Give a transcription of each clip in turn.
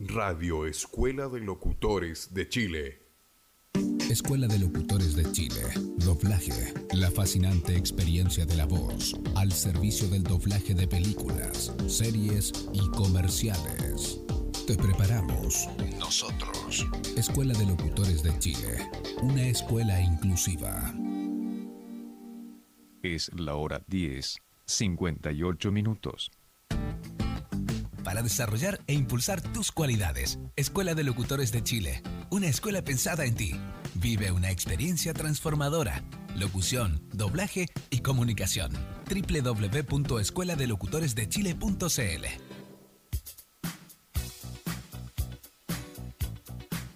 Radio Escuela de Locutores de Chile. Escuela de Locutores de Chile. Doblaje. La fascinante experiencia de la voz al servicio del doblaje de películas, series y comerciales. Te preparamos nosotros. Escuela de Locutores de Chile. Una escuela inclusiva. Es la hora 10, 58 minutos. Para desarrollar e impulsar tus cualidades. Escuela de Locutores de Chile. Una escuela pensada en ti. Vive una experiencia transformadora. Locución, doblaje y comunicación. www.escueladelocutoresdechile.cl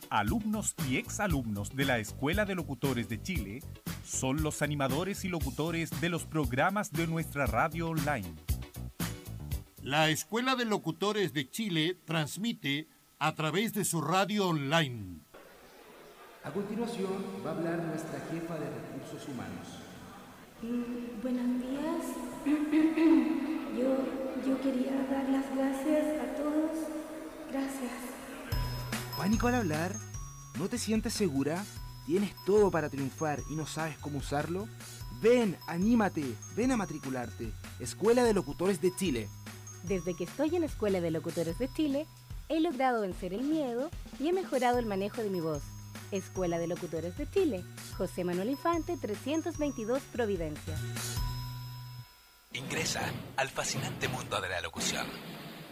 Alumnos y exalumnos de la Escuela de Locutores de Chile son los animadores y locutores de los programas de nuestra radio online. La Escuela de Locutores de Chile transmite a través de su radio online. A continuación va a hablar nuestra jefa de recursos humanos. Mm, buenos días. yo, yo quería dar las gracias a todos. Gracias. ¿Pánico al hablar? ¿No te sientes segura? ¿Tienes todo para triunfar y no sabes cómo usarlo? Ven, anímate, ven a matricularte. Escuela de Locutores de Chile. Desde que estoy en la Escuela de Locutores de Chile, he logrado vencer el miedo y he mejorado el manejo de mi voz. Escuela de Locutores de Chile, José Manuel Infante, 322 Providencia. Ingresa al fascinante mundo de la locución.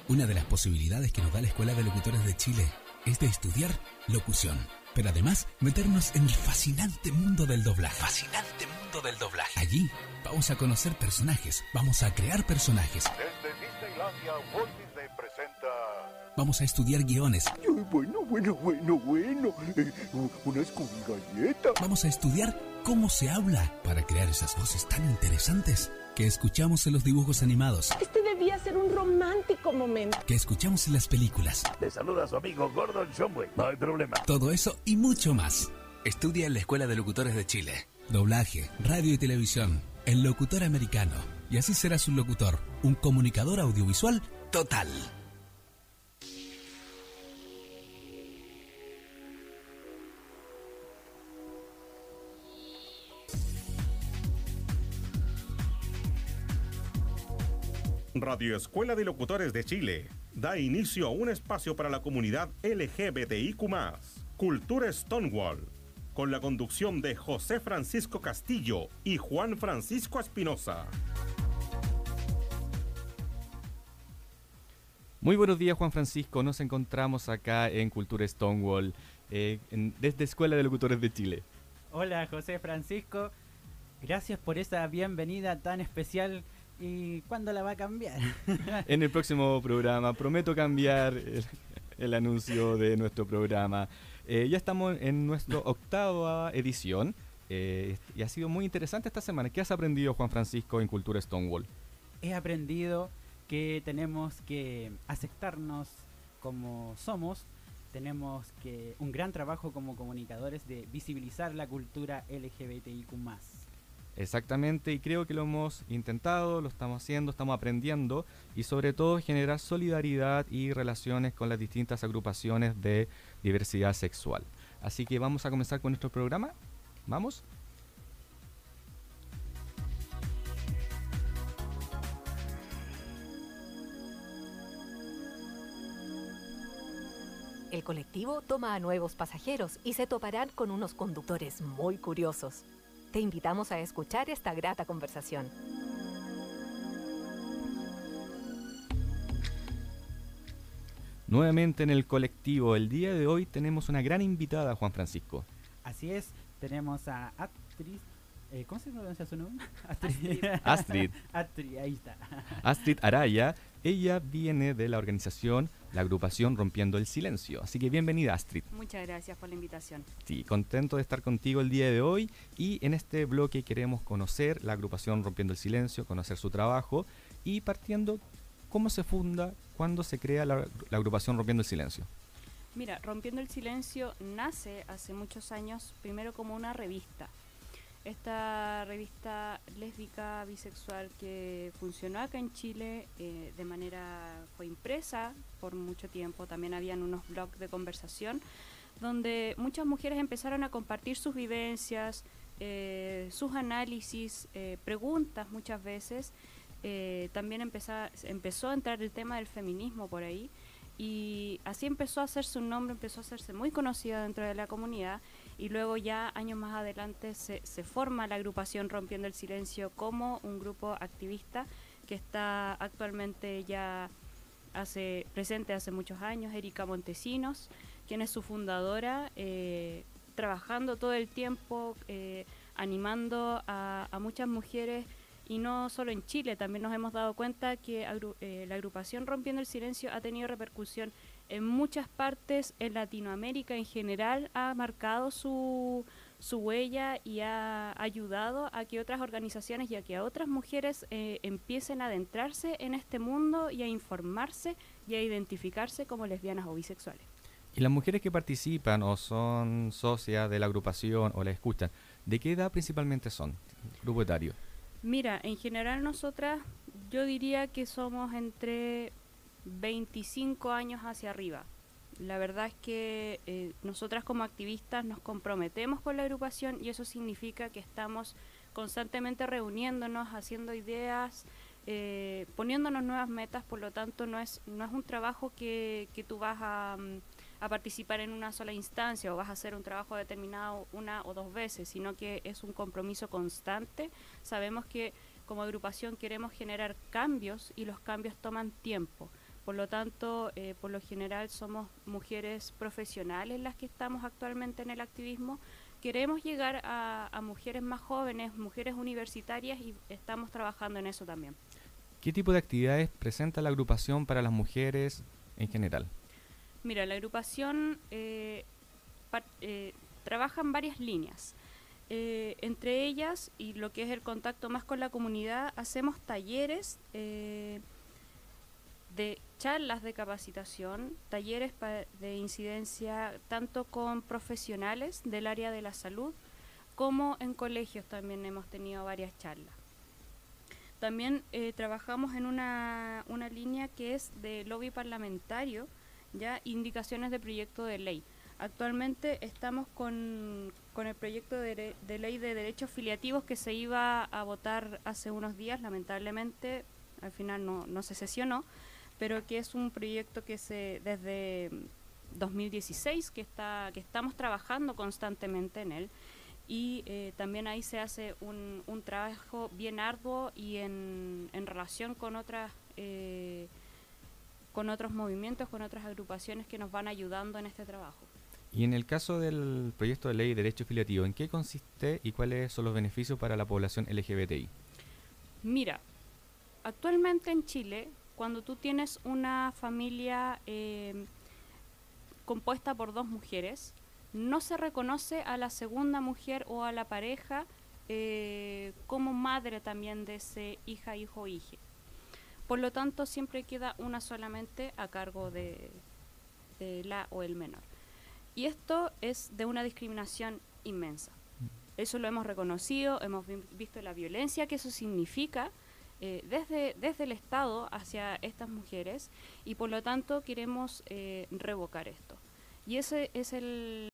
Una de las posibilidades que nos da la Escuela de Locutores de Chile es de estudiar locución, pero además meternos en el fascinante mundo del doblaje. Fascinante mundo del doblaje. Allí vamos a conocer personajes, vamos a crear personajes. Desde Disneylandia, Walt Disney presenta. Vamos a estudiar guiones. Bueno, bueno, bueno, bueno. Eh, unas con. Vamos a estudiar cómo se habla para crear esas voces tan interesantes que escuchamos en los dibujos animados, Este debía ser un romántico momento. que escuchamos en las películas. Le saluda a su amigo Gordon Shumway. No hay problema. Todo eso y mucho más. Estudia en la Escuela de Locutores de Chile. Doblaje, radio y televisión. El locutor americano. Y así serás un locutor, un comunicador audiovisual total. Radio Escuela de Locutores de Chile da inicio a un espacio para la comunidad LGBTIQ, Cultura Stonewall, con la conducción de José Francisco Castillo y Juan Francisco Espinosa. Muy buenos días Juan Francisco, nos encontramos acá en Cultura Stonewall, eh, en- desde Escuela de Locutores de Chile. Hola José Francisco, gracias por esa bienvenida tan especial y ¿cuándo la va a cambiar? En el próximo programa prometo cambiar el, el anuncio de nuestro programa. Eh, ya estamos en nuestra octava edición eh, y ha sido muy interesante esta semana. ¿Qué has aprendido Juan Francisco en Cultura Stonewall? He aprendido que tenemos que aceptarnos como somos, tenemos que un gran trabajo como comunicadores de visibilizar la cultura LGBTIQ+. Exactamente, y creo que lo hemos intentado, lo estamos haciendo, estamos aprendiendo y sobre todo generar solidaridad y relaciones con las distintas agrupaciones de diversidad sexual. Así que vamos a comenzar con nuestro programa. ¿Vamos? El colectivo toma a nuevos pasajeros y se toparán con unos conductores muy curiosos. Te invitamos a escuchar esta grata conversación. Nuevamente en el colectivo, el día de hoy tenemos una gran invitada, Juan Francisco. Así es, tenemos a actriz, eh, ¿cómo se pronuncia su nombre? Astrid. Astrid. Astrid, ahí está. Astrid Araya, ella viene de la organización, la agrupación Rompiendo el Silencio. Así que bienvenida Astrid. Muchas gracias por la invitación. Sí, contento de estar contigo el día de hoy y en este bloque queremos conocer la agrupación Rompiendo el Silencio, conocer su trabajo y partiendo cómo se funda, cuándo se crea la, la agrupación Rompiendo el Silencio. Mira, Rompiendo el Silencio nace hace muchos años primero como una revista. esta revista lésbica bisexual que funcionó acá en Chile eh, de manera fue impresa por mucho tiempo también habían unos blogs de conversación donde muchas mujeres empezaron a compartir sus vivencias eh, sus análisis eh, preguntas muchas veces también empezó a entrar el tema del feminismo por ahí y así empezó a hacerse un nombre empezó a hacerse muy conocida dentro de la comunidad y luego ya años más adelante se, forma la agrupación Rompiendo el Silencio como un grupo activista que está actualmente ya hace presente hace muchos años, Erika Montesinos, quien es su fundadora, eh, trabajando todo el tiempo, eh, animando a, muchas mujeres, y no solo en Chile, también nos hemos dado cuenta que eh, la agrupación Rompiendo el Silencio ha tenido repercusión en muchas partes, en Latinoamérica en general, ha marcado su, su huella y ha ayudado a que otras organizaciones y a que otras mujeres eh, empiecen a adentrarse en este mundo y a informarse y a identificarse como lesbianas o bisexuales. ¿Y las mujeres que participan o son socias de la agrupación o la escuchan, de qué edad principalmente son? Grupo etario. Mira, en general nosotras, yo diría que somos entre 25 años hacia arriba. La verdad es que eh, nosotras como activistas nos comprometemos con la agrupación y eso significa que estamos constantemente reuniéndonos, haciendo ideas, eh, poniéndonos nuevas metas, por lo tanto no es, no es un trabajo que, que tú vas a, mm, a, participar en una sola instancia o vas a hacer un trabajo determinado una o dos veces, sino que es un compromiso constante. Sabemos que como agrupación queremos generar cambios y los cambios toman tiempo. Por lo tanto, eh, por lo general somos mujeres profesionales las que estamos actualmente en el activismo. Queremos llegar a, mujeres más jóvenes, mujeres universitarias y estamos trabajando en eso también. ¿Qué tipo de actividades presenta la agrupación para las mujeres en general? Mira, la agrupación eh, eh, trabaja en varias líneas. entre ellas, y lo que es el contacto más con la comunidad, hacemos talleres de charlas de capacitación, talleres de incidencia tanto con profesionales del área de la salud como en colegios también hemos tenido varias charlas. También eh, trabajamos en una, una, línea que es de lobby parlamentario, ya indicaciones de proyecto de ley. Actualmente estamos con, con el proyecto de, ley de derechos filiativos que se iba a votar hace unos días, lamentablemente al final no, no se sesionó, pero que es un proyecto que se desde 2016 que está que estamos trabajando constantemente en él y eh, también ahí se hace un, un trabajo bien arduo y en, en relación con otras eh, con otros movimientos, con otras agrupaciones que nos van ayudando en este trabajo. Y en el caso del proyecto de ley de derecho filiativo, ¿en qué consiste y cuáles son los beneficios para la población LGBTI? Mira, actualmente en Chile cuando tú tienes una familia eh, compuesta por dos mujeres, no se reconoce a la segunda mujer o a la pareja eh, como madre también de ese hija, hijo, hija. Por lo tanto, siempre queda una solamente a cargo de, la o el menor. Y esto es de una discriminación inmensa. Eso lo hemos reconocido, hemos visto la violencia que eso significa eh, desde, desde el Estado hacia estas mujeres y por lo tanto queremos eh, revocar esto. Y ese es el,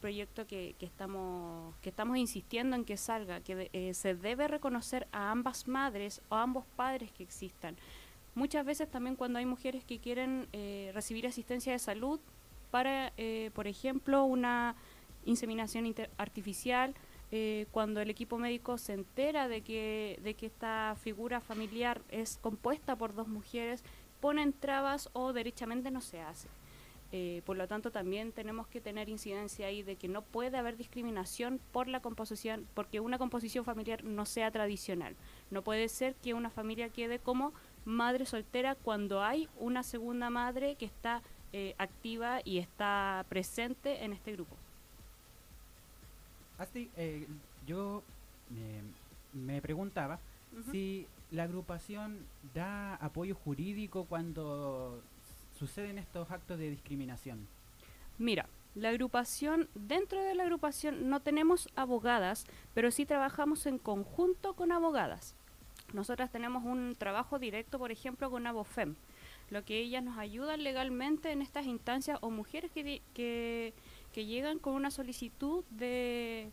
proyecto que, estamos, insistiendo en que salga, que eh, se debe reconocer a ambas madres o a ambos padres que existan. Muchas veces también cuando hay mujeres que quieren recibir asistencia de salud para, por ejemplo, una inseminación artificial, eh, cuando el equipo médico se entera de que, de que esta figura familiar es compuesta por dos mujeres, ponen trabas o derechamente no se hace. Eh, por lo tanto, también tenemos que tener incidencia ahí de que no puede haber discriminación por la composición, porque una composición familiar no sea tradicional. No puede ser que una familia quede como madre soltera cuando hay una segunda madre que está eh, activa y está presente en este grupo. Eh, yo me preguntaba si la agrupación da apoyo jurídico cuando suceden estos actos de discriminación. Mira, La agrupación, dentro de la agrupación no tenemos abogadas, pero sí trabajamos en conjunto con abogadas. Nosotras tenemos un trabajo directo, por ejemplo, con Abofem, lo que ellas nos ayudan legalmente en estas instancias o mujeres que, que, que llegan con una solicitud de,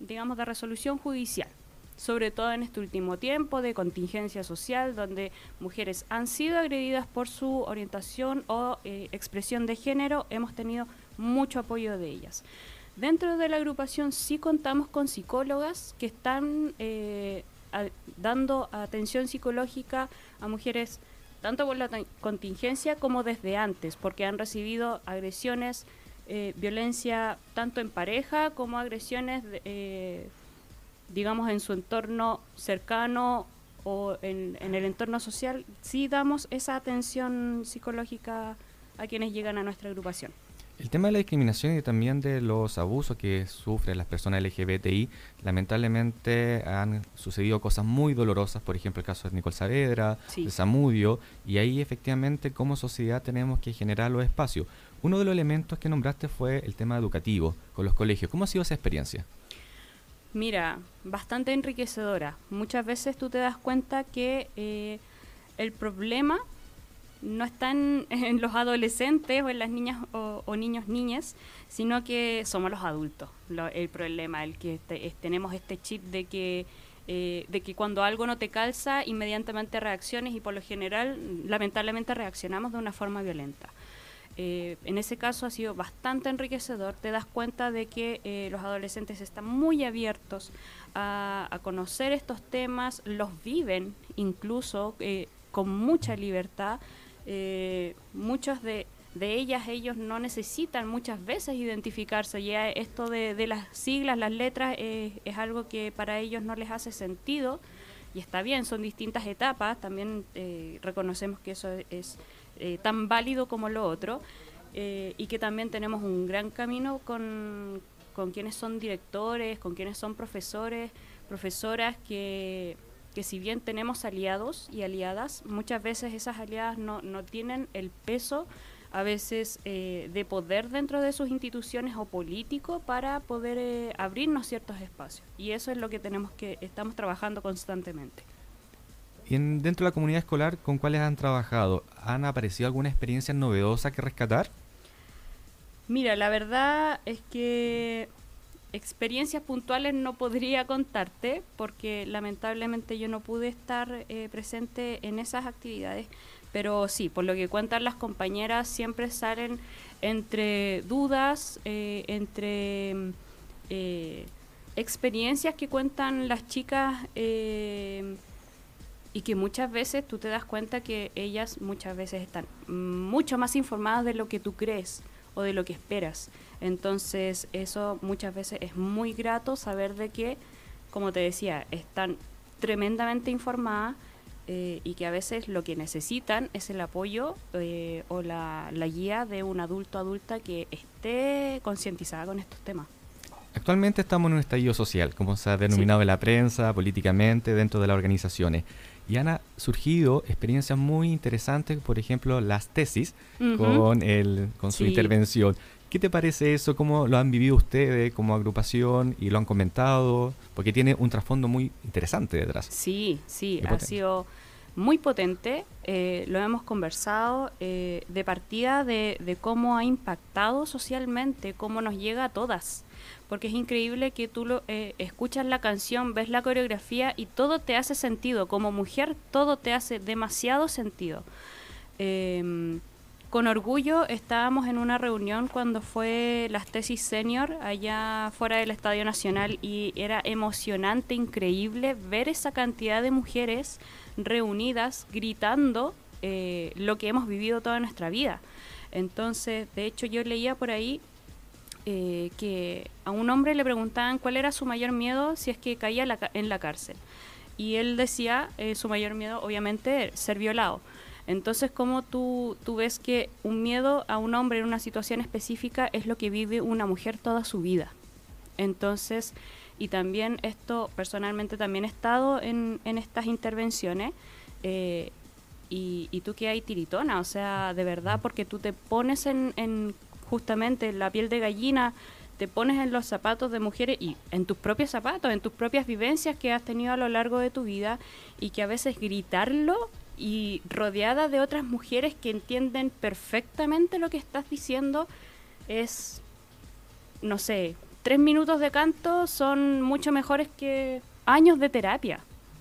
digamos, de resolución judicial sobre todo en este último tiempo de contingencia social, donde mujeres han sido agredidas por su orientación o eh, expresión de género, hemos tenido mucho apoyo de ellas. Dentro de la agrupación sí contamos con psicólogas que están eh, dando atención psicológica a mujeres tanto por la contingencia como desde antes, porque han recibido agresiones, eh, violencia tanto en pareja como agresiones, eh, digamos, en su entorno cercano o en, en, el entorno social. Sí damos esa atención psicológica a quienes llegan a nuestra agrupación. El tema de la discriminación y también de los abusos que sufren las personas LGBTI, lamentablemente han sucedido cosas muy dolorosas, por ejemplo el caso de Nicole Saavedra, de Samudio, y ahí efectivamente como sociedad tenemos que generar los espacios. Uno de los elementos que nombraste fue el tema educativo con los colegios. ¿Cómo ha sido esa experiencia? Mira, bastante enriquecedora. Muchas veces tú te das cuenta que eh, el problema no están en los adolescentes o en las niñas o, niños niñas, sino que somos los adultos. el problema, el que tenemos este chip de que eh, de que cuando algo no te calza, inmediatamente reacciones y por lo general, lamentablemente, reaccionamos de una forma violenta. Eh, en ese caso ha sido bastante enriquecedor. Te das cuenta de que eh, los adolescentes están muy abiertos a, conocer estos temas, los viven incluso con mucha libertad eh, muchas de, ellas, ellos no necesitan muchas veces identificarse. Ya esto de, las siglas, las letras, eh, es algo que para ellos no les hace sentido. Y está bien, son distintas etapas, también eh, reconocemos que eso es, tan válido como lo otro. y que también tenemos un gran camino con, con quienes son directores, con quienes son profesores, profesoras que que si bien tenemos aliados y aliadas, muchas veces esas aliadas no, no tienen el peso a veces eh, de poder dentro de sus instituciones o político para poder eh, abrirnos ciertos espacios. Y eso es lo que tenemos que estamos trabajando constantemente. Y en, dentro de la comunidad escolar, ¿con cuáles han trabajado? ¿Han aparecido alguna experiencia novedosa que rescatar? Mira, la verdad es que experiencias puntuales no podría contarte porque lamentablemente yo no pude estar eh, presente en esas actividades, pero sí, por lo que cuentan las compañeras, siempre salen entre dudas, eh, entre eh, experiencias que cuentan las chicas y que muchas veces tú te das cuenta que ellas muchas veces están mucho más informadas de lo que tú crees o de lo que esperas. Entonces eso muchas veces es muy grato saber de que, como te decía, están tremendamente informadas eh, y que a veces lo que necesitan es el apoyo eh, o la, guía de un adulto adulta que esté concientizada con estos temas. Actualmente estamos en un estallido social, como se ha denominado en la prensa, políticamente, dentro de las organizaciones. Y han surgido experiencias muy interesantes, por ejemplo, las tesis con, el, con su intervención. ¿Qué te parece eso? ¿Cómo lo han vivido ustedes como agrupación y lo han comentado? Porque tiene un trasfondo muy interesante detrás. Sí, sí, ha sido muy potente. Eh, lo hemos conversado eh, de partida de, cómo ha impactado socialmente, cómo nos llega a todas. Porque es increíble que tú lo, eh, escuchas la canción, ves la coreografía y todo te hace sentido. Como mujer, todo te hace demasiado sentido. Eh, con orgullo estábamos en una reunión cuando fue las tesis senior allá fuera del Estadio Nacional y era emocionante, increíble ver esa cantidad de mujeres reunidas gritando eh, lo que hemos vivido toda nuestra vida. Entonces, de hecho, yo leía por ahí eh, que a un hombre le preguntaban cuál era su mayor miedo si es que caía en la cárcel. Y él decía, eh, su mayor miedo, obviamente, ser violado. Entonces, ¿cómo tú, tú ves que un miedo a un hombre en una situación específica es lo que vive una mujer toda su vida? Entonces, y también esto, personalmente también he estado en, en estas intervenciones eh, y, y, tú que hay tiritona, o sea, de verdad, porque tú te pones en, en justamente la piel de gallina, te pones en los zapatos de mujeres y en tus propios zapatos, en tus propias vivencias que has tenido a lo largo de tu vida y que a veces gritarlo y rodeada de otras mujeres que entienden perfectamente lo que estás diciendo es, no sé, tres minutos de canto son mucho mejores que años de terapia.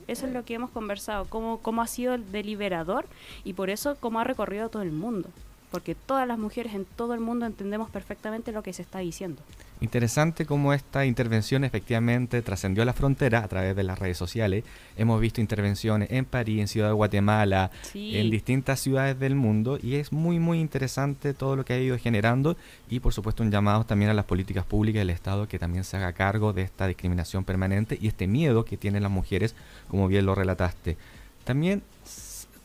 Eso es lo que hemos conversado, cómo, cómo ha sido el deliberador y por eso cómo ha recorrido todo el mundo porque todas las mujeres en todo el mundo entendemos perfectamente lo que se está diciendo. Interesante cómo esta intervención efectivamente trascendió la frontera a través de las redes sociales. Hemos visto intervenciones en París, en Ciudad de Guatemala, en distintas ciudades del mundo y es muy muy interesante todo lo que ha ido generando y por supuesto un llamado también a las políticas públicas del Estado que también se haga cargo de esta discriminación permanente y este miedo que tienen las mujeres, como bien lo relataste. También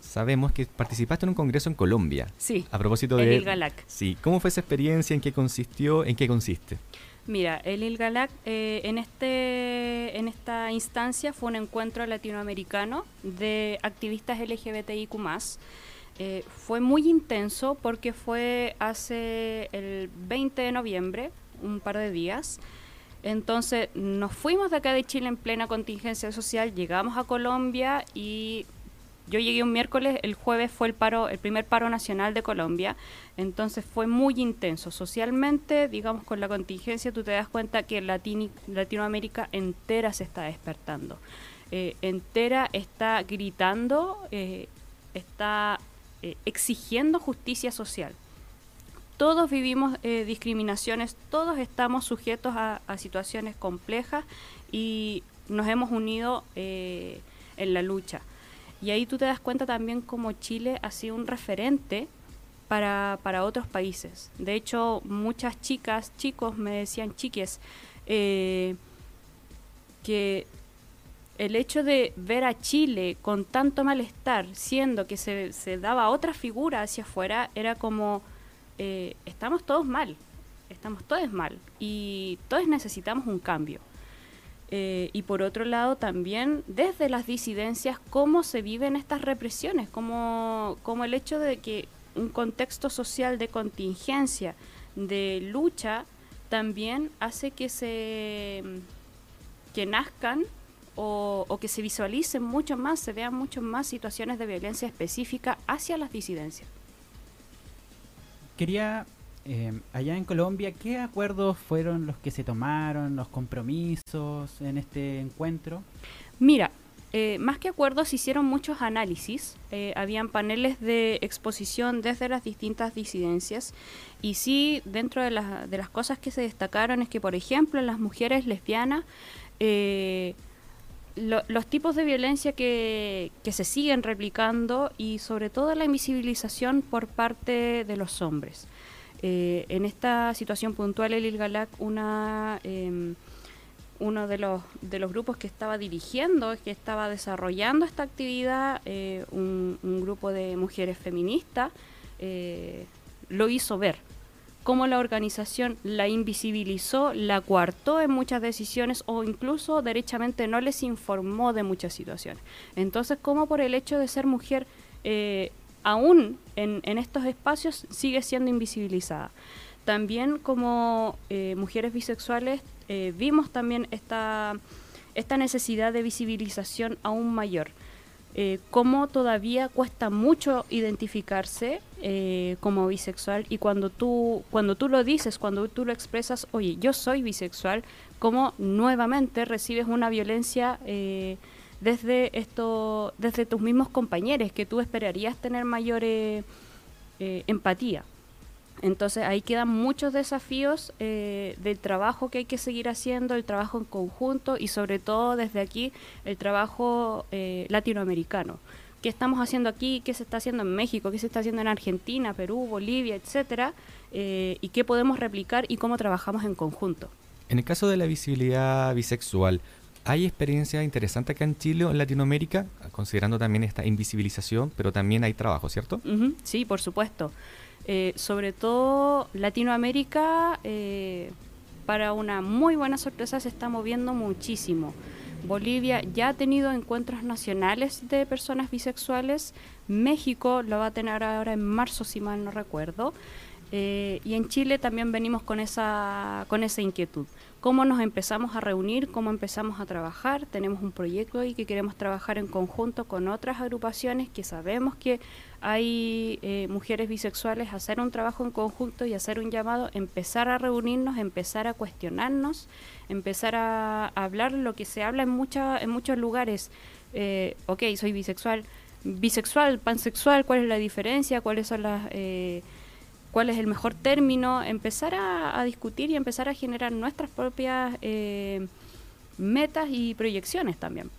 sabemos que participaste en un congreso en Colombia. Sí. A propósito de... El ILGALAC. Sí. ¿Cómo fue esa experiencia? ¿En qué consistió? ¿En qué consiste? Mira, el ILGALAC eh, en, este, en esta instancia fue un encuentro latinoamericano de activistas LGBTIQ+. Eh, fue muy intenso porque fue hace el 20 de noviembre, un par de días. Entonces nos fuimos de acá de Chile en plena contingencia social, llegamos a Colombia y yo llegué un miércoles, el jueves fue el paro, el primer paro nacional de Colombia, entonces fue muy intenso. Socialmente, digamos, con la contingencia, tú te das cuenta que Latinoamérica entera se está despertando. Eh, entera está gritando, eh, está eh, exigiendo justicia social. Todos vivimos discriminaciones, todos estamos sujetos a, a, situaciones complejas y nos hemos unido en la lucha. Y ahí tú te das cuenta también como Chile ha sido un referente para, para otros países. De hecho, muchas chicas, chicos me decían, chiques, eh, que el hecho de ver a Chile con tanto malestar, siendo que se, se daba otra figura hacia afuera, era como, eh, estamos todos mal, estamos todos mal y todos necesitamos un cambio. Eh, y por otro lado también desde las disidencias cómo se viven estas represiones, como, como el hecho de que un contexto social de contingencia, de lucha, también hace que se que nazcan o, o, que se visualicen mucho más, se vean mucho más situaciones de violencia específica hacia las disidencias. Quería eh, allá en Colombia, ¿qué acuerdos fueron los que se tomaron, los compromisos en este encuentro? Mira, eh, más que acuerdos, se hicieron muchos análisis, eh, habían paneles de exposición desde las distintas disidencias y sí, dentro de, de, las cosas que se destacaron es que, por ejemplo, en las mujeres lesbianas, los tipos de violencia que se siguen replicando y sobre todo la invisibilización por parte de los hombres. Eh, en esta situación puntual, el ILGALAC, em, uno de los, grupos que estaba dirigiendo, que estaba desarrollando esta actividad, eh, un, grupo de mujeres feministas, eh, lo hizo ver cómo la organización la invisibilizó, la coartó en muchas decisiones o incluso derechamente no les informó de muchas situaciones. Entonces, cómo por el hecho de ser mujer aún en, estos espacios sigue siendo invisibilizada. También como eh, mujeres bisexuales eh, vimos también esta, esta necesidad de visibilización aún mayor. Eh, cómo todavía cuesta mucho identificarse como bisexual y cuando tú, cuando tú lo dices, cuando tú lo expresas, oye, yo soy bisexual, cómo nuevamente recibes una violencia desde esto, desde tus mismos compañeros, que tú esperarías tener mayor eh, eh, empatía. Entonces ahí quedan muchos desafíos eh, del trabajo que hay que seguir haciendo, el trabajo en conjunto y sobre todo desde aquí el trabajo latinoamericano. ¿Qué estamos haciendo aquí? ¿Qué se está haciendo en México? ¿Qué se está haciendo en Argentina, Perú, Bolivia, etcétera? y qué podemos replicar y cómo trabajamos en conjunto. En el caso de la visibilidad bisexual, hay experiencias interesantes acá en Chile o en Latinoamérica, considerando también esta invisibilización, pero también hay trabajo, ¿cierto? Sí, por supuesto. Eh, sobre todo Latinoamérica, eh, para una muy buena sorpresa, se está moviendo muchísimo. Bolivia ya ha tenido encuentros nacionales de personas bisexuales. México lo va a tener ahora en marzo, si mal no recuerdo. Eh, y en Chile también venimos con esa, con esa inquietud. ¿Cómo nos empezamos a reunir? ¿Cómo empezamos a trabajar? Tenemos un proyecto ahí que queremos trabajar en conjunto con otras agrupaciones que sabemos que hay eh, mujeres bisexuales, hacer un trabajo en conjunto y hacer un llamado, empezar a reunirnos, empezar a cuestionarnos, empezar a, hablar lo que se habla en, mucha, en muchos lugares. Eh, ok, soy bisexual, bisexual, pansexual, ¿cuál es la diferencia? ¿Cuáles son las... Eh, cuál es el mejor término, empezar a, discutir y empezar a generar nuestras propias eh, metas y proyecciones también.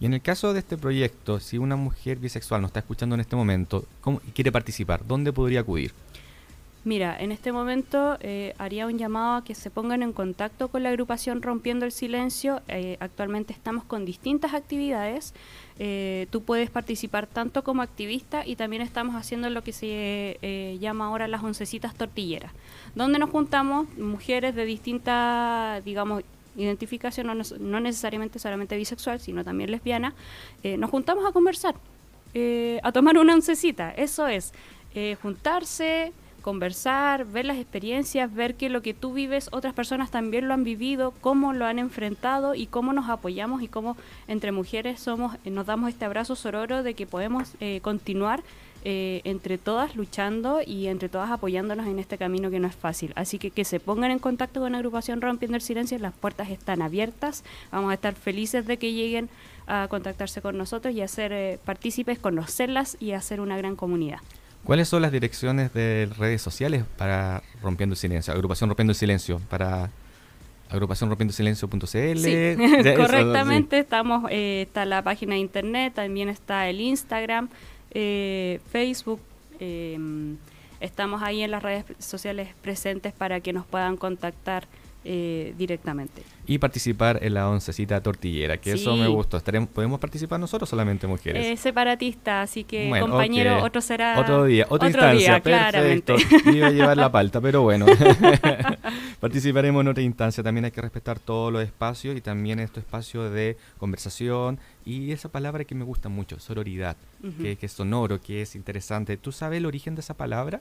Y en el caso de este proyecto, si una mujer bisexual nos está escuchando en este momento ¿cómo, y quiere participar, ¿dónde podría acudir? Mira, en este momento eh, haría un llamado a que se pongan en contacto con la agrupación Rompiendo el Silencio. Eh, actualmente estamos con distintas actividades. Eh, tú puedes participar tanto como activista y también estamos haciendo lo que se llama ahora las oncecitas tortilleras, donde nos juntamos mujeres de distintas, digamos, identificación, no, no necesariamente solamente bisexual, sino también lesbiana. nos juntamos a conversar, a tomar una oncecita. Eso es, juntarse conversar, ver las experiencias, ver que lo que tú vives otras personas también lo han vivido, cómo lo han enfrentado y cómo nos apoyamos y cómo entre mujeres somos eh, nos damos este abrazo sororo de que podemos eh, continuar eh, entre todas luchando y entre todas apoyándonos en este camino que no es fácil. Así que que se pongan en contacto con la agrupación Rompiendo el Silencio, las puertas están abiertas, vamos a estar felices de que lleguen a contactarse con nosotros y a ser partícipes, conocerlas y hacer una gran comunidad. ¿Cuáles son las direcciones de redes sociales para Rompiendo el Silencio? Agrupación Rompiendo el Silencio, para agrupación rompiendo silencio.cl. Sí, correctamente, estamos, eh, está la página de internet, también está el Instagram, eh, Facebook. Em, estamos ahí en las redes sociales presentes para que nos puedan contactar eh, directamente. Y participar en la oncecita tortillera, que eso me gustó. ¿Estaremos, ¿Podemos participar nosotros solamente mujeres? Eh, separatista, así que compañero, otro será... Otro día, otra instancia, perfecto. Iba a llevar la palta, pero bueno. Participaremos en otra instancia. También hay que respetar todos los espacios y también este espacio de conversación y esa palabra que me gusta mucho, sororidad, que, que es sonoro, que es interesante. ¿Tú sabes el origen de esa palabra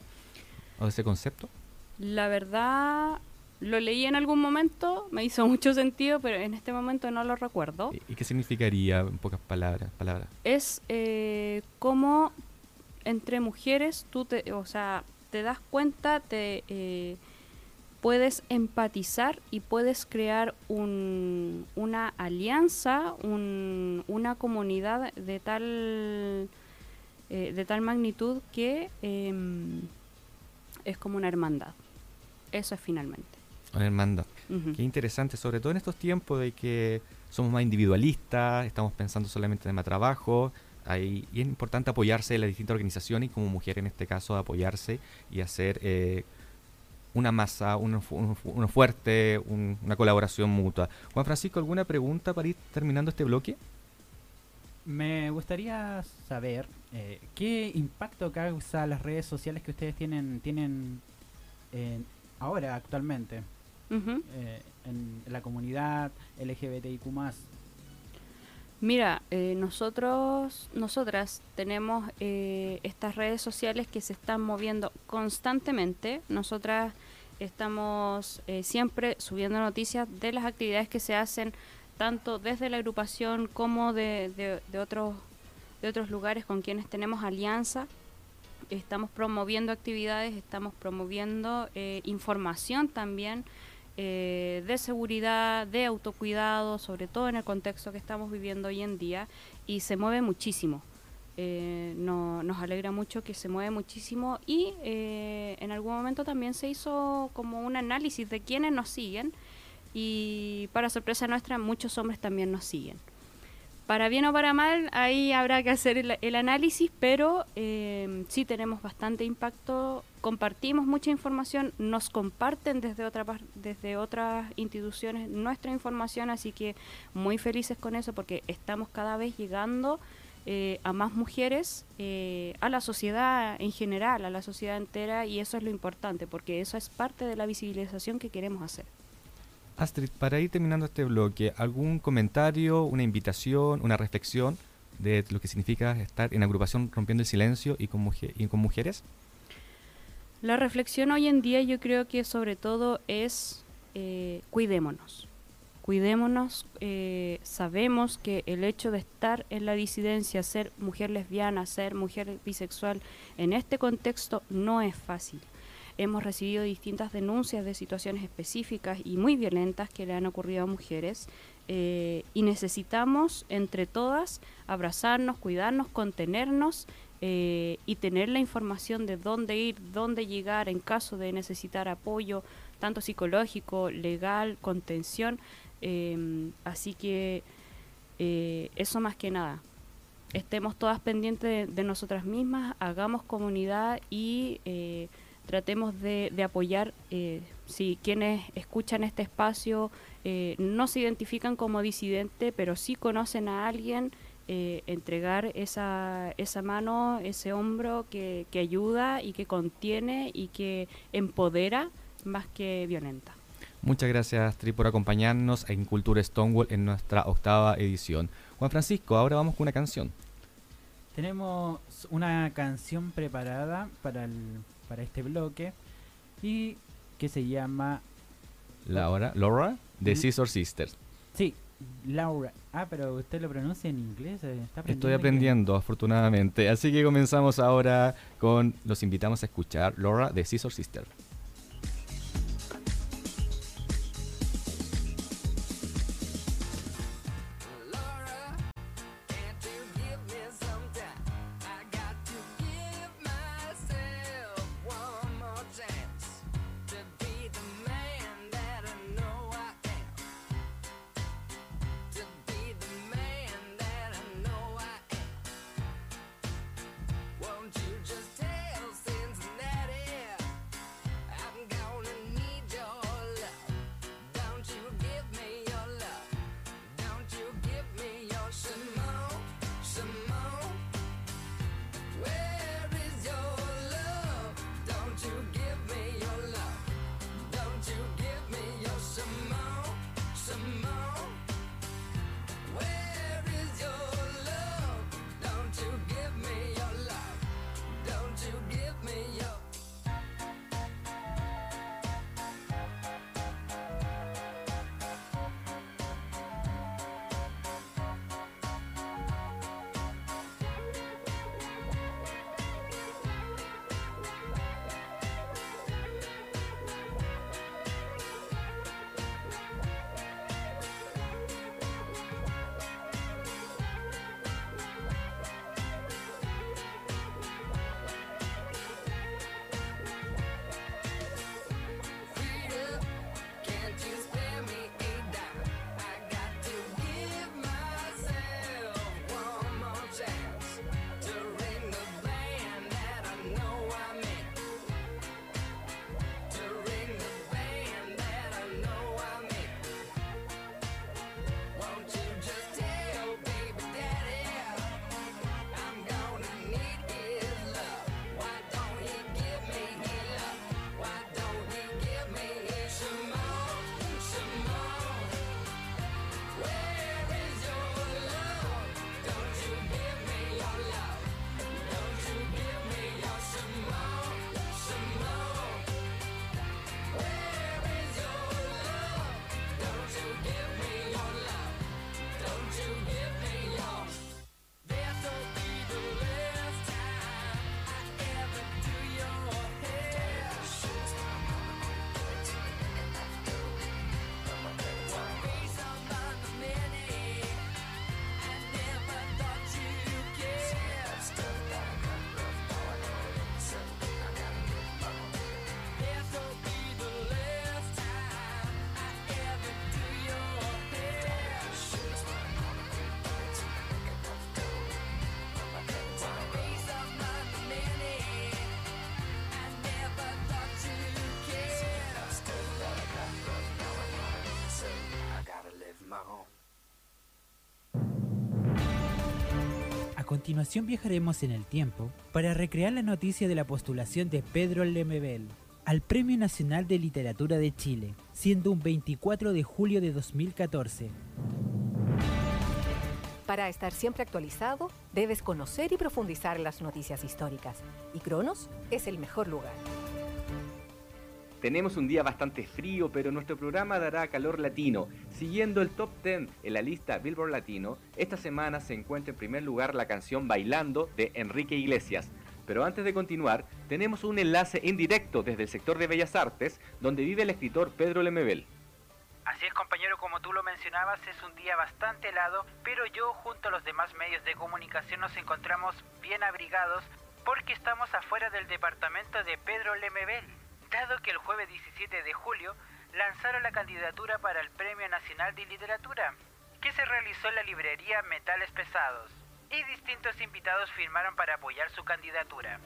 o de ese concepto? La verdad, lo leí en algún momento, me hizo mucho sentido, pero en este momento no lo recuerdo. ¿Y qué significaría en pocas palabras? palabras? Es eh, como entre mujeres tú te, o sea, te das cuenta, te eh, puedes empatizar y puedes crear un, una alianza, un, una comunidad de tal eh, de tal magnitud que em, es como una hermandad. Eso es finalmente. Una hermandad. Qué interesante, sobre todo en estos tiempos de que somos más individualistas, estamos pensando solamente en el trabajo, y es importante apoyarse en las distintas organizaciones y como mujer en este caso apoyarse y hacer eh, una masa, uno, fuerte, una colaboración mutua. Juan Francisco, ¿alguna pregunta para ir terminando este bloque? Me gustaría saber eh, qué impacto causa las redes sociales que ustedes tienen, tienen ahora, actualmente. Eh, en, la comunidad LGBTIQ Mira, eh, nosotros, nosotras tenemos eh, estas redes sociales que se están moviendo constantemente. Nosotras estamos siempre subiendo noticias de las actividades que se hacen tanto desde la agrupación como de, de, otros de otros lugares con quienes tenemos alianza. Estamos promoviendo actividades, estamos promoviendo información también eh, de seguridad, de autocuidado, sobre todo en el contexto que estamos viviendo hoy en día, y se mueve muchísimo. Eh, nos alegra mucho que se mueve muchísimo y eh, en algún momento también se hizo como un análisis de quiénes nos siguen y para sorpresa nuestra muchos hombres también nos siguen para bien o para mal, ahí habrá que hacer el, análisis, pero eh, sí tenemos bastante impacto, compartimos mucha información, nos comparten desde, otra, desde otras instituciones nuestra información, así que muy felices con eso porque estamos cada vez llegando eh, a más mujeres, eh, a la sociedad en general, a la sociedad entera, y eso es lo importante, porque eso es parte de la visibilización que queremos hacer. Astrid, para ir terminando este bloque, ¿algún comentario, una invitación, una reflexión de lo que significa estar en agrupación rompiendo el silencio y con, y con mujeres? La reflexión hoy en día yo creo que sobre todo es eh, cuidémonos. Cuidémonos, eh, sabemos que el hecho de estar en la disidencia, ser mujer lesbiana, ser mujer bisexual, en este contexto no es fácil. Hemos recibido distintas denuncias de situaciones específicas y muy violentas que le han ocurrido a mujeres eh, y necesitamos entre todas abrazarnos, cuidarnos, contenernos eh, y tener la información de dónde ir, dónde llegar en caso de necesitar apoyo, tanto psicológico, legal, contención. Em, así que eh, eso más que nada. Estemos todas pendientes de, nosotras mismas, hagamos comunidad y eh, tratemos de, apoyar eh, si quienes escuchan este espacio no se identifican como disidente, pero sí conocen a alguien, entregar esa, esa mano, ese hombro que, que ayuda y que contiene y que empodera más que violenta. Muchas gracias, Tri, por acompañarnos en Cultura Stonewall en nuestra octava edición. Juan Francisco, ahora vamos con una canción. Tenemos una canción preparada para, para este bloque y que se llama... Laura, Laura, de Scissor Sisters. Sí, Laura. Ah, pero usted lo pronuncia en inglés. Eh, Estoy aprendiendo, afortunadamente. Así que comenzamos ahora con. Los invitamos a escuchar Laura de Scissor Sisters. Continuación viajaremos en el tiempo para recrear la noticia de la postulación de Pedro Lemebel al Premio Nacional de Literatura de Chile, siendo un 24 de julio de 2014. Para estar siempre actualizado, debes conocer y profundizar las noticias históricas, y Cronos es el mejor lugar. Tenemos un día bastante frío, pero nuestro programa dará calor latino. Siguiendo el top 10 en la lista Billboard Latino, esta semana se encuentra en primer lugar la canción Bailando de Enrique Iglesias. Pero antes de continuar, tenemos un enlace en directo desde el sector de Bellas Artes, donde vive el escritor Pedro Lemebel. Así es compañero, como tú lo mencionabas, es un día bastante helado, pero yo junto a los demás medios de comunicación nos encontramos bien abrigados porque estamos afuera del departamento de Pedro Lemebel dado que el jueves 17 de julio lanzaron la candidatura para el Premio Nacional de Literatura, que se realizó en la librería Metales Pesados, y distintos invitados firmaron para apoyar su candidatura.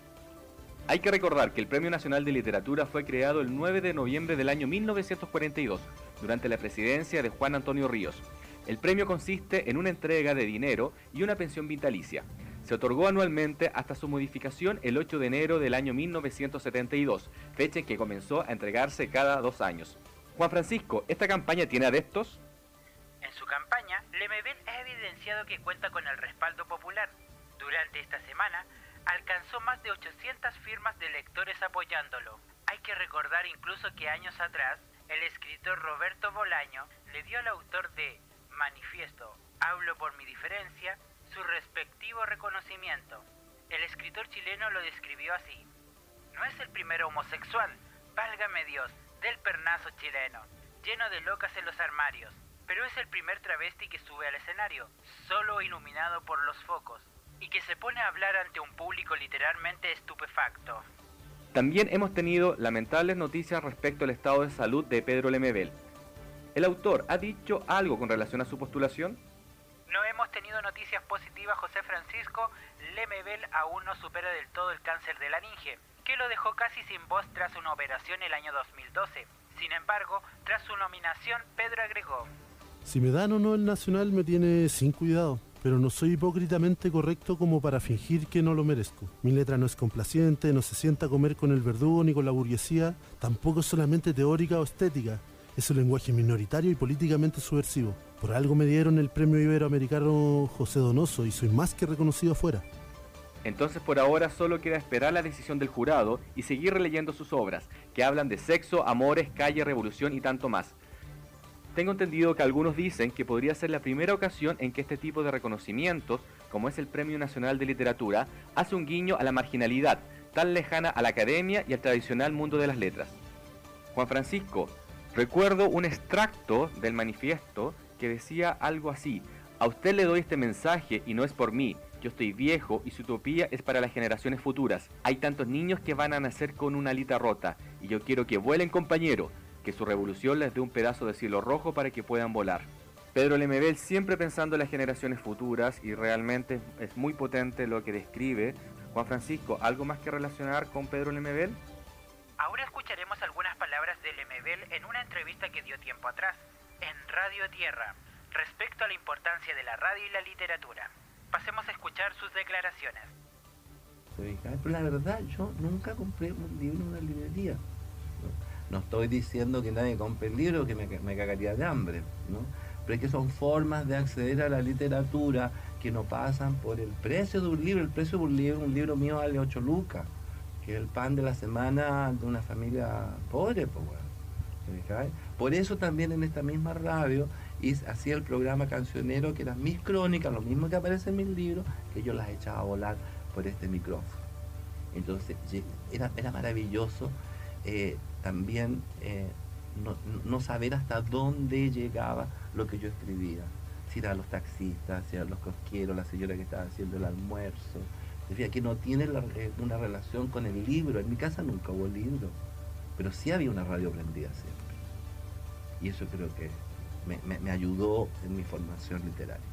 Hay que recordar que el Premio Nacional de Literatura fue creado el 9 de noviembre del año 1942, durante la presidencia de Juan Antonio Ríos. El premio consiste en una entrega de dinero y una pensión vitalicia. Se otorgó anualmente hasta su modificación el 8 de enero del año 1972, fecha en que comenzó a entregarse cada dos años. Juan Francisco, ¿esta campaña tiene adeptos? En su campaña, Lemebel ha evidenciado que cuenta con el respaldo popular. Durante esta semana, alcanzó más de 800 firmas de lectores apoyándolo. Hay que recordar incluso que años atrás, el escritor Roberto Bolaño le dio al autor de Manifiesto, Hablo por mi diferencia, su respectivo reconocimiento. El escritor chileno lo describió así. No es el primer homosexual, válgame Dios, del pernazo chileno, lleno de locas en los armarios, pero es el primer travesti que sube al escenario, solo iluminado por los focos, y que se pone a hablar ante un público literalmente estupefacto. También hemos tenido lamentables noticias respecto al estado de salud de Pedro Lemebel. ¿El autor ha dicho algo con relación a su postulación? No hemos tenido noticias positivas, José Francisco. Lemebel aún no supera del todo el cáncer de laringe, que lo dejó casi sin voz tras una operación el año 2012. Sin embargo, tras su nominación, Pedro agregó: Si me dan o no el nacional me tiene sin cuidado, pero no soy hipócritamente correcto como para fingir que no lo merezco. Mi letra no es complaciente, no se sienta a comer con el verdugo ni con la burguesía, tampoco es solamente teórica o estética. Es un lenguaje minoritario y políticamente subversivo. Por algo me dieron el premio iberoamericano José Donoso y soy más que reconocido afuera. Entonces por ahora solo queda esperar la decisión del jurado y seguir releyendo sus obras, que hablan de sexo, amores, calle, revolución y tanto más. Tengo entendido que algunos dicen que podría ser la primera ocasión en que este tipo de reconocimientos, como es el Premio Nacional de Literatura, hace un guiño a la marginalidad, tan lejana a la academia y al tradicional mundo de las letras. Juan Francisco, recuerdo un extracto del manifiesto que decía algo así, a usted le doy este mensaje y no es por mí, yo estoy viejo y su utopía es para las generaciones futuras. Hay tantos niños que van a nacer con una alita rota y yo quiero que vuelen compañero, que su revolución les dé un pedazo de cielo rojo para que puedan volar. Pedro Lemebel siempre pensando en las generaciones futuras y realmente es muy potente lo que describe. Juan Francisco, ¿algo más que relacionar con Pedro Lemebel? Ahora escucharemos algunas palabras de Lemebel en una entrevista que dio tiempo atrás, en Radio Tierra, respecto a la importancia de la radio y la literatura. Pasemos a escuchar sus declaraciones. Pero la verdad, yo nunca compré un libro en una librería. No, estoy diciendo que nadie compre el libro, que me, me cagaría de hambre, ¿no? Pero es que son formas de acceder a la literatura que no pasan por el precio de un libro. El precio de un libro, un libro mío vale 8 lucas, que es el pan de la semana de una familia pobre, pues, bueno. Por eso también en esta misma radio hacía el programa cancionero que eran mis crónicas, lo mismo que aparece en mis libros, que yo las echaba a volar por este micrófono. Entonces era, era maravilloso eh, también eh, no, saber hasta dónde llegaba lo que yo escribía. Si eran los taxistas, si eran los cosqueros, la señora que estaba haciendo el almuerzo. Decía que no tiene eh, una relación con el libro. En mi casa nunca hubo libro, pero sí había una radio prendida siempre. Y eso creo que me, me, me ayudó en mi formación literaria.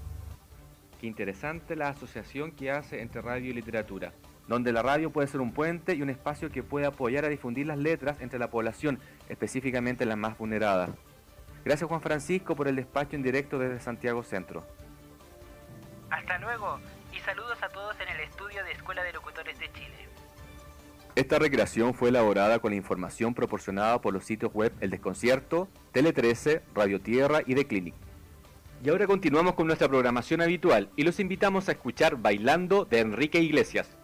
Qué interesante la asociación que hace entre radio y literatura donde la radio puede ser un puente y un espacio que puede apoyar a difundir las letras entre la población, específicamente las más vulneradas. Gracias Juan Francisco por el despacho en directo desde Santiago Centro. Hasta luego y saludos a todos en el estudio de Escuela de Locutores de Chile. Esta recreación fue elaborada con la información proporcionada por los sitios web El Desconcierto, Tele 13, Radio Tierra y The Clinic. Y ahora continuamos con nuestra programación habitual y los invitamos a escuchar Bailando de Enrique Iglesias.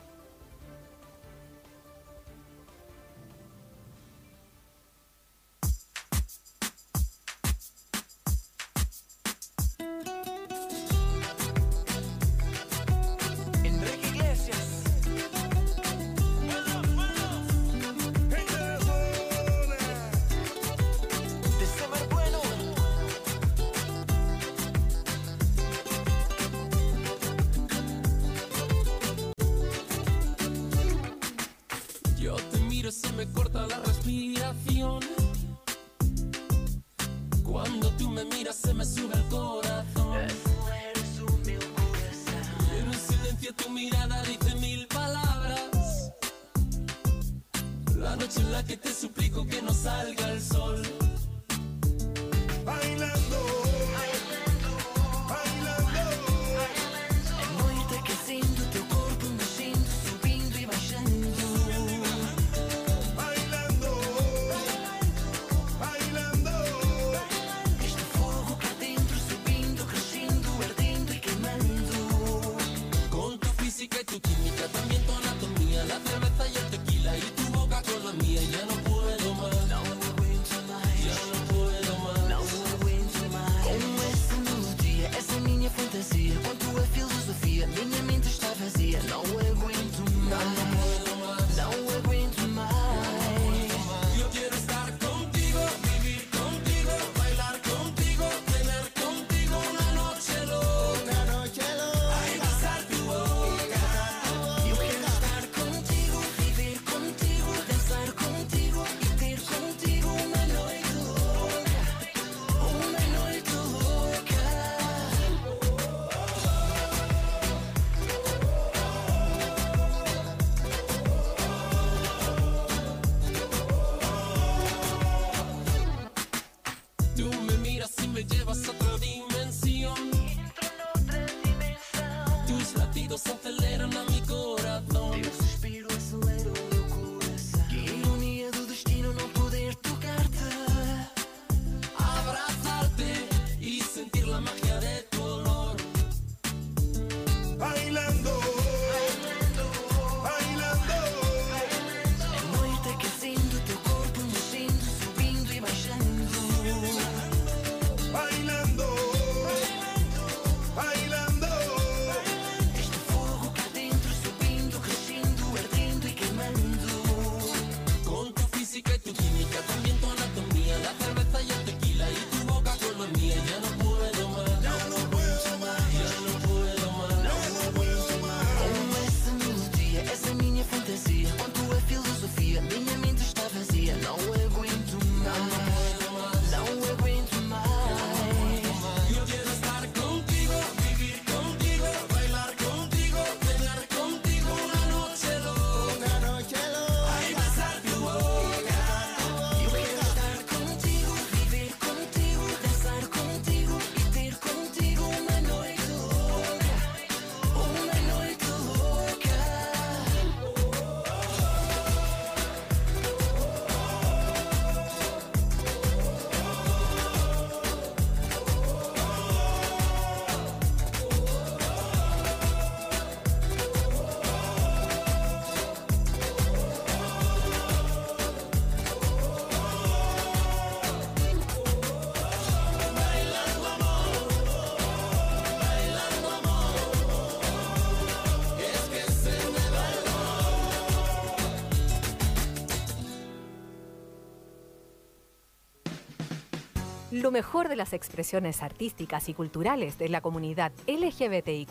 Lo mejor de las expresiones artísticas y culturales de la comunidad LGBTIQ,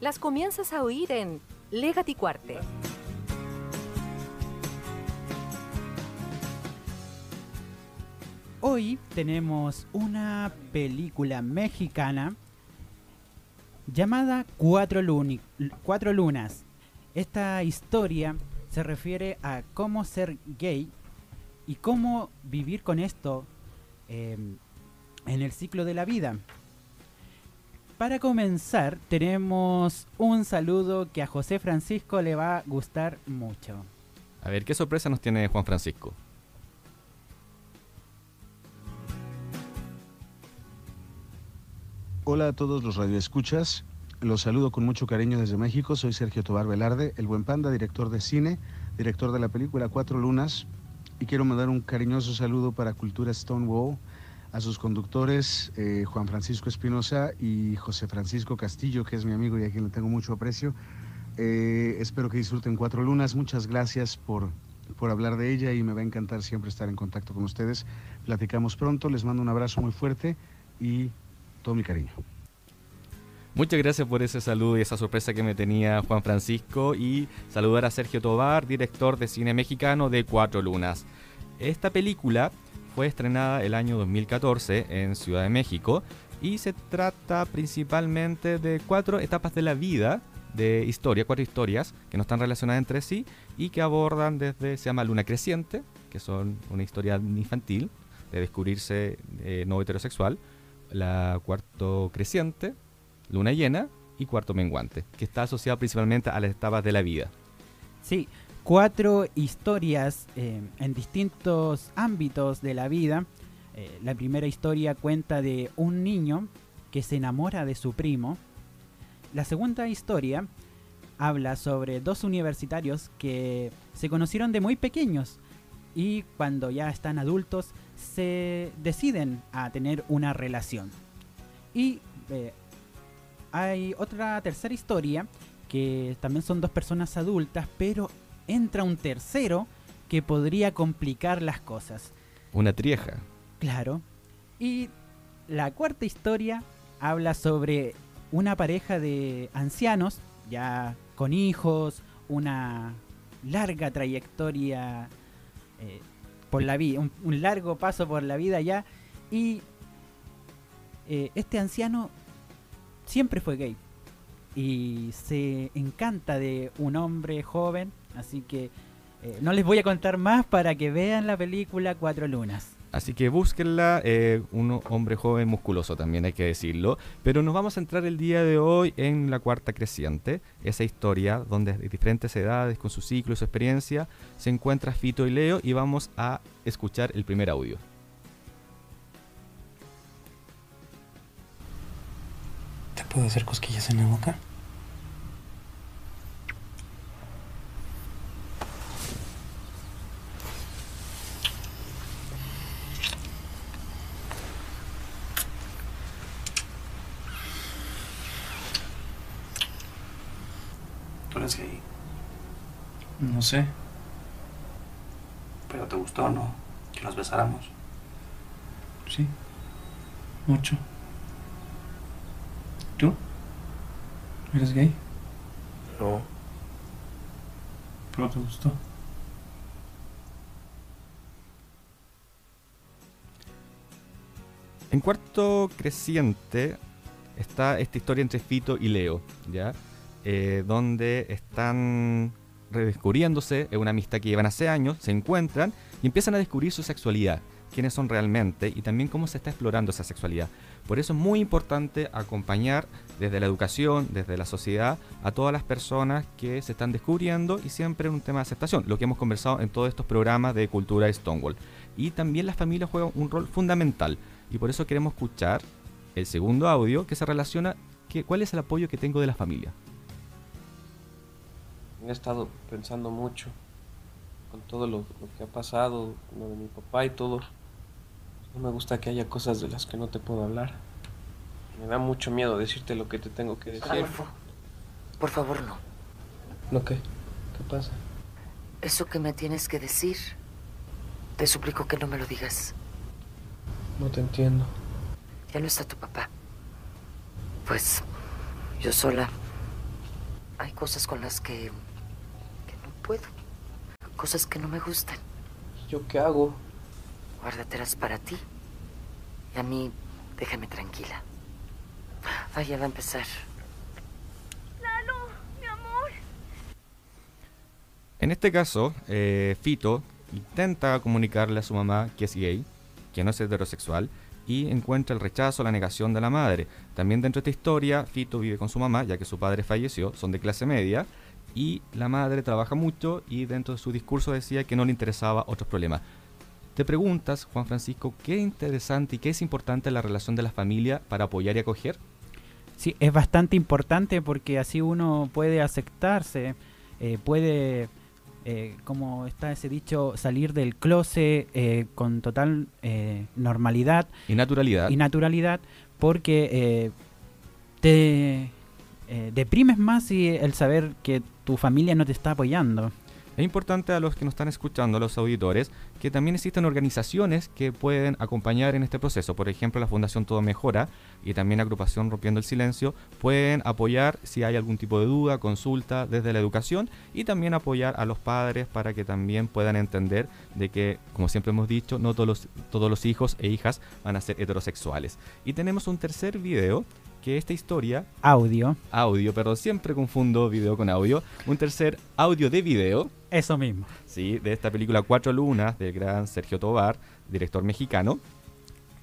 las comienzas a oír en Legati Cuarte. Hoy tenemos una película mexicana llamada Cuatro, Lunas. Esta historia se refiere a cómo ser gay y cómo vivir con esto eh, en el ciclo de la vida. Para comenzar, tenemos un saludo que a José Francisco le va a gustar mucho. A ver, ¿qué sorpresa nos tiene Juan Francisco? Hola a todos los radioescuchas. Los saludo con mucho cariño desde México. Soy Sergio Tobar Velarde, el buen panda, director de cine, director de la película Cuatro Lunas. Y quiero mandar un cariñoso saludo para Cultura Stonewall, a sus conductores eh, Juan Francisco Espinosa y José Francisco Castillo, que es mi amigo y a quien le tengo mucho aprecio. Eh, espero que disfruten Cuatro Lunas. Muchas gracias por, por hablar de ella y me va a encantar siempre estar en contacto con ustedes. Platicamos pronto, les mando un abrazo muy fuerte y todo mi cariño. Muchas gracias por ese saludo y esa sorpresa que me tenía Juan Francisco y saludar a Sergio Tobar, director de cine mexicano de Cuatro Lunas. Esta película fue estrenada el año 2014 en Ciudad de México y se trata principalmente de cuatro etapas de la vida de historia, cuatro historias que no están relacionadas entre sí y que abordan desde, se llama Luna Creciente, que son una historia infantil de descubrirse eh, no heterosexual, la cuarto creciente, luna llena y cuarto menguante, que está asociado principalmente a las etapas de la vida. Sí, cuatro historias eh, en distintos ámbitos de la vida. Eh, la primera historia cuenta de un niño que se enamora de su primo. La segunda historia habla sobre dos universitarios que se conocieron de muy pequeños y cuando ya están adultos se deciden a tener una relación. Y eh, hay otra tercera historia que también son dos personas adultas, pero entra un tercero que podría complicar las cosas. Una trieja. Claro. Y la cuarta historia habla sobre una pareja de ancianos, ya con hijos, una larga trayectoria eh, por la vida, un, largo paso por la vida ya. Y eh, este anciano siempre fue gay y se encanta de un hombre joven, así que eh, no les voy a contar más para que vean la película Cuatro Lunas. Así que búsquenla, eh, un hombre joven musculoso también hay que decirlo. Pero nos vamos a entrar el día de hoy en la cuarta creciente, esa historia donde de diferentes edades, con su ciclo y su experiencia, se encuentra Fito y Leo y vamos a escuchar el primer audio. ¿Te puedo hacer cosquillas en la boca? No sé. Pero te gustó, ¿no? Que nos besáramos. Sí. Mucho. ¿Tú? ¿Eres gay? No. Pero te gustó. En cuarto creciente está esta historia entre Fito y Leo, ¿ya? Eh, donde están redescubriéndose, es una amistad que llevan hace años, se encuentran y empiezan a descubrir su sexualidad, quiénes son realmente y también cómo se está explorando esa sexualidad. Por eso es muy importante acompañar desde la educación, desde la sociedad, a todas las personas que se están descubriendo y siempre en un tema de aceptación, lo que hemos conversado en todos estos programas de cultura Stonewall. Y también las familias juegan un rol fundamental y por eso queremos escuchar el segundo audio que se relaciona que, cuál es el apoyo que tengo de la familia he estado pensando mucho con todo lo, que ha pasado, lo de mi papá y todo. No me gusta que haya cosas de las que no te puedo hablar. Me da mucho miedo decirte lo que te tengo que decir. Adolfo, por favor no. ¿No qué? ¿Qué pasa? Eso que me tienes que decir, te suplico que no me lo digas. No te entiendo. Ya no está tu papá. Pues yo sola. Hay cosas con las que puedo. Cosas que no me gustan. ¿Yo qué hago? Guárdatelas para ti. Y a mí, déjame tranquila. Vaya, va a empezar. Lalo, mi amor. En este caso, eh, Fito intenta comunicarle a su mamá que es gay, que no es heterosexual, y encuentra el rechazo, la negación de la madre. También dentro de esta historia, Fito vive con su mamá, ya que su padre falleció, son de clase media, y la madre trabaja mucho y dentro de su discurso decía que no le interesaba otros problemas. Te preguntas, Juan Francisco, qué interesante y qué es importante la relación de la familia para apoyar y acoger. Sí, es bastante importante porque así uno puede aceptarse, eh, puede, eh, como está ese dicho, salir del closet eh, con total normalidad. Y naturalidad. Y naturalidad, porque te deprimes más y el saber que tu familia no te está apoyando. Es importante a los que nos están escuchando, a los auditores, que también existen organizaciones que pueden acompañar en este proceso. Por ejemplo, la Fundación Todo Mejora y también agrupación Rompiendo el Silencio pueden apoyar si hay algún tipo de duda, consulta desde la educación y también apoyar a los padres para que también puedan entender de que, como siempre hemos dicho, no todos los, todos los hijos e hijas van a ser heterosexuales. Y tenemos un tercer video que esta historia... Audio. Audio, perdón, siempre confundo video con audio. Un tercer audio de video. Eso mismo. Sí, de esta película Cuatro Lunas del gran Sergio Tobar, director mexicano,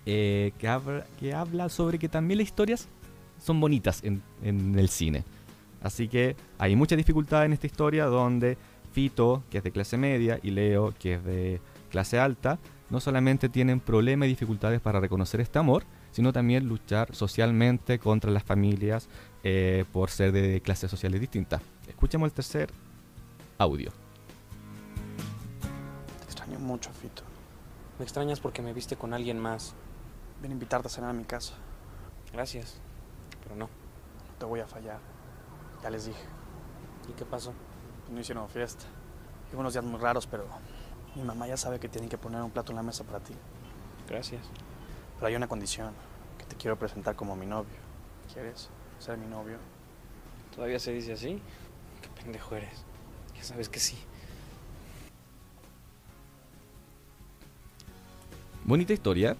eh, que, habla, que habla sobre que también las historias son bonitas en, en el cine. Así que hay mucha dificultad en esta historia donde Fito, que es de clase media, y Leo, que es de clase alta, no solamente tienen problemas y dificultades para reconocer este amor, sino también luchar socialmente contra las familias eh, por ser de clases sociales distintas. Escuchemos el tercer audio. Te extraño mucho, Fito. Me extrañas porque me viste con alguien más. Ven a invitarte a cenar a mi casa. Gracias, pero no. No te voy a fallar. Ya les dije. ¿Y qué pasó? No hicieron fiesta. Y unos días muy raros, pero mi mamá ya sabe que tienen que poner un plato en la mesa para ti. Gracias. Pero hay una condición, que te quiero presentar como mi novio. ¿Quieres ser mi novio? ¿Todavía se dice así? Qué pendejo eres. Ya sabes que sí. Bonita historia.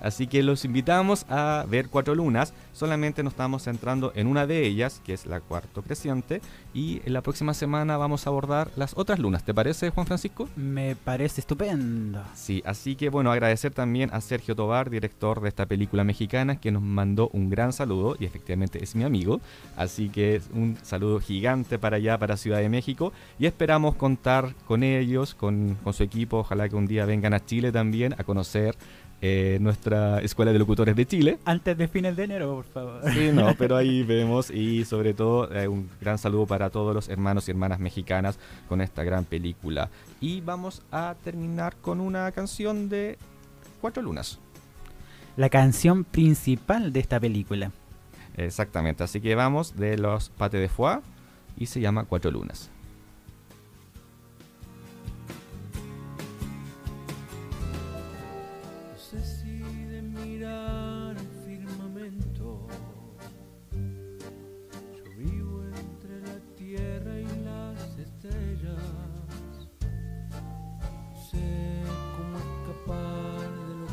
Así que los invitamos a ver Cuatro Lunas. Solamente nos estamos centrando en una de ellas, que es la cuarto creciente. Y en la próxima semana vamos a abordar las otras lunas. ¿Te parece, Juan Francisco? Me parece estupendo. Sí, así que bueno, agradecer también a Sergio Tobar, director de esta película mexicana, que nos mandó un gran saludo. Y efectivamente es mi amigo. Así que un saludo gigante para allá, para Ciudad de México. Y esperamos contar con ellos, con, con su equipo. Ojalá que un día vengan a Chile también a conocer eh, nuestra Escuela de Locutores de Chile. Antes de fines de enero, por favor. Sí, no, pero ahí vemos y sobre todo eh, un gran saludo para todos los hermanos y hermanas mexicanas con esta gran película. Y vamos a terminar con una canción de Cuatro Lunas. La canción principal de esta película. Exactamente, así que vamos de los Pate de Foie y se llama Cuatro Lunas.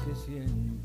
De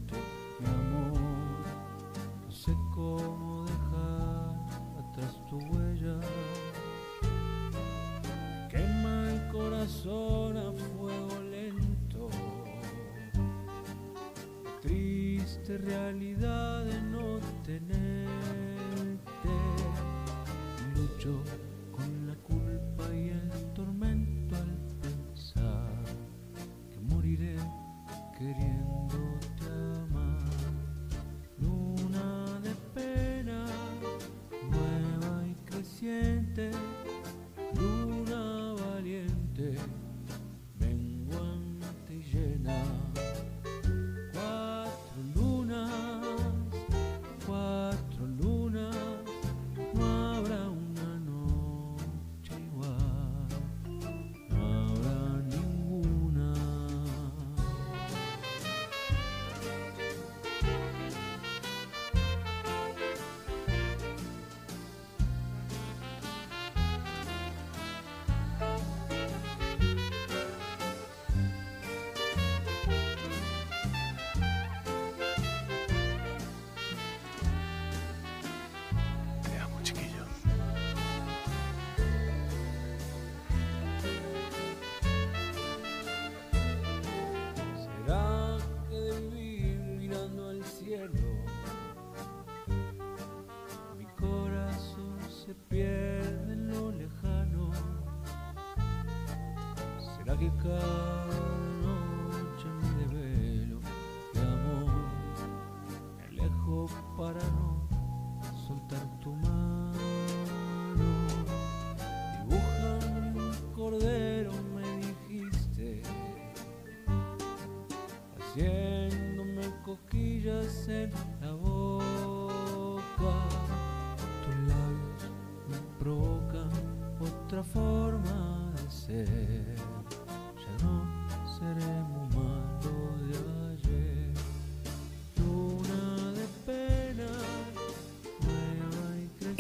¿Será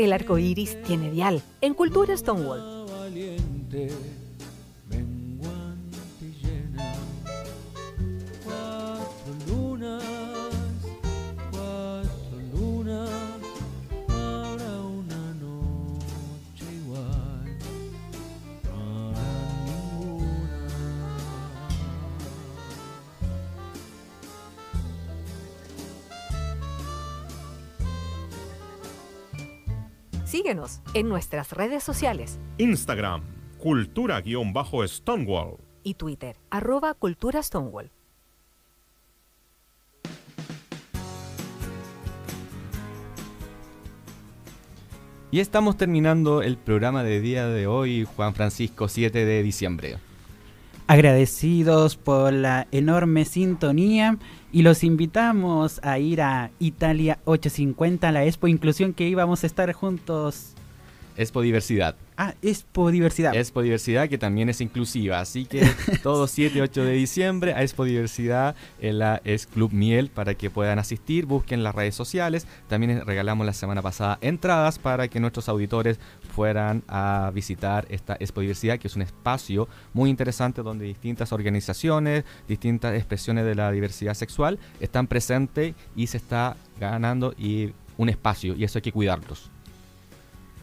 El arco iris tiene dial en Cultura Stonewall. En nuestras redes sociales Instagram, cultura-stonewall. y Twitter, arroba Cultura Stonewall. Y estamos terminando el programa de día de hoy, Juan Francisco, 7 de diciembre. Agradecidos por la enorme sintonía y los invitamos a ir a Italia 850, la Expo Inclusión que íbamos a estar juntos. Expo Diversidad. Ah, Expo Diversidad. Expo Diversidad que también es inclusiva, así que todos 7 y 8 de diciembre a Expo Diversidad en la es Club Miel para que puedan asistir, busquen las redes sociales, también regalamos la semana pasada entradas para que nuestros auditores fueran a visitar esta Expo Diversidad que es un espacio muy interesante donde distintas organizaciones, distintas expresiones de la diversidad sexual están presentes y se está ganando y un espacio y eso hay que cuidarlos.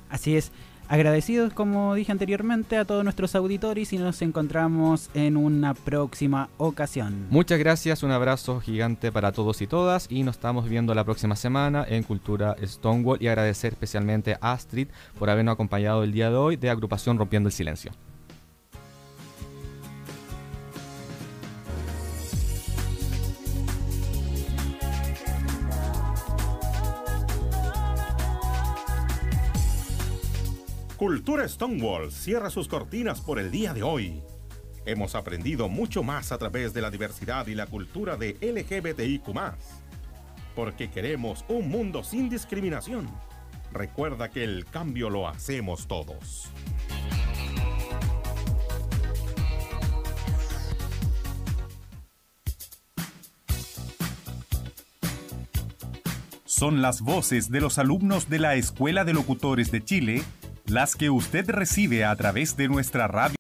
Así es. Agradecidos, como dije anteriormente, a todos nuestros auditores y nos encontramos en una próxima ocasión. Muchas gracias, un abrazo gigante para todos y todas y nos estamos viendo la próxima semana en Cultura Stonewall y agradecer especialmente a Astrid por habernos acompañado el día de hoy de Agrupación Rompiendo el Silencio. Cultura Stonewall cierra sus cortinas por el día de hoy. Hemos aprendido mucho más a través de la diversidad y la cultura de LGBTIQ. Porque queremos un mundo sin discriminación. Recuerda que el cambio lo hacemos todos. Son las voces de los alumnos de la Escuela de Locutores de Chile las que usted recibe a través de nuestra radio.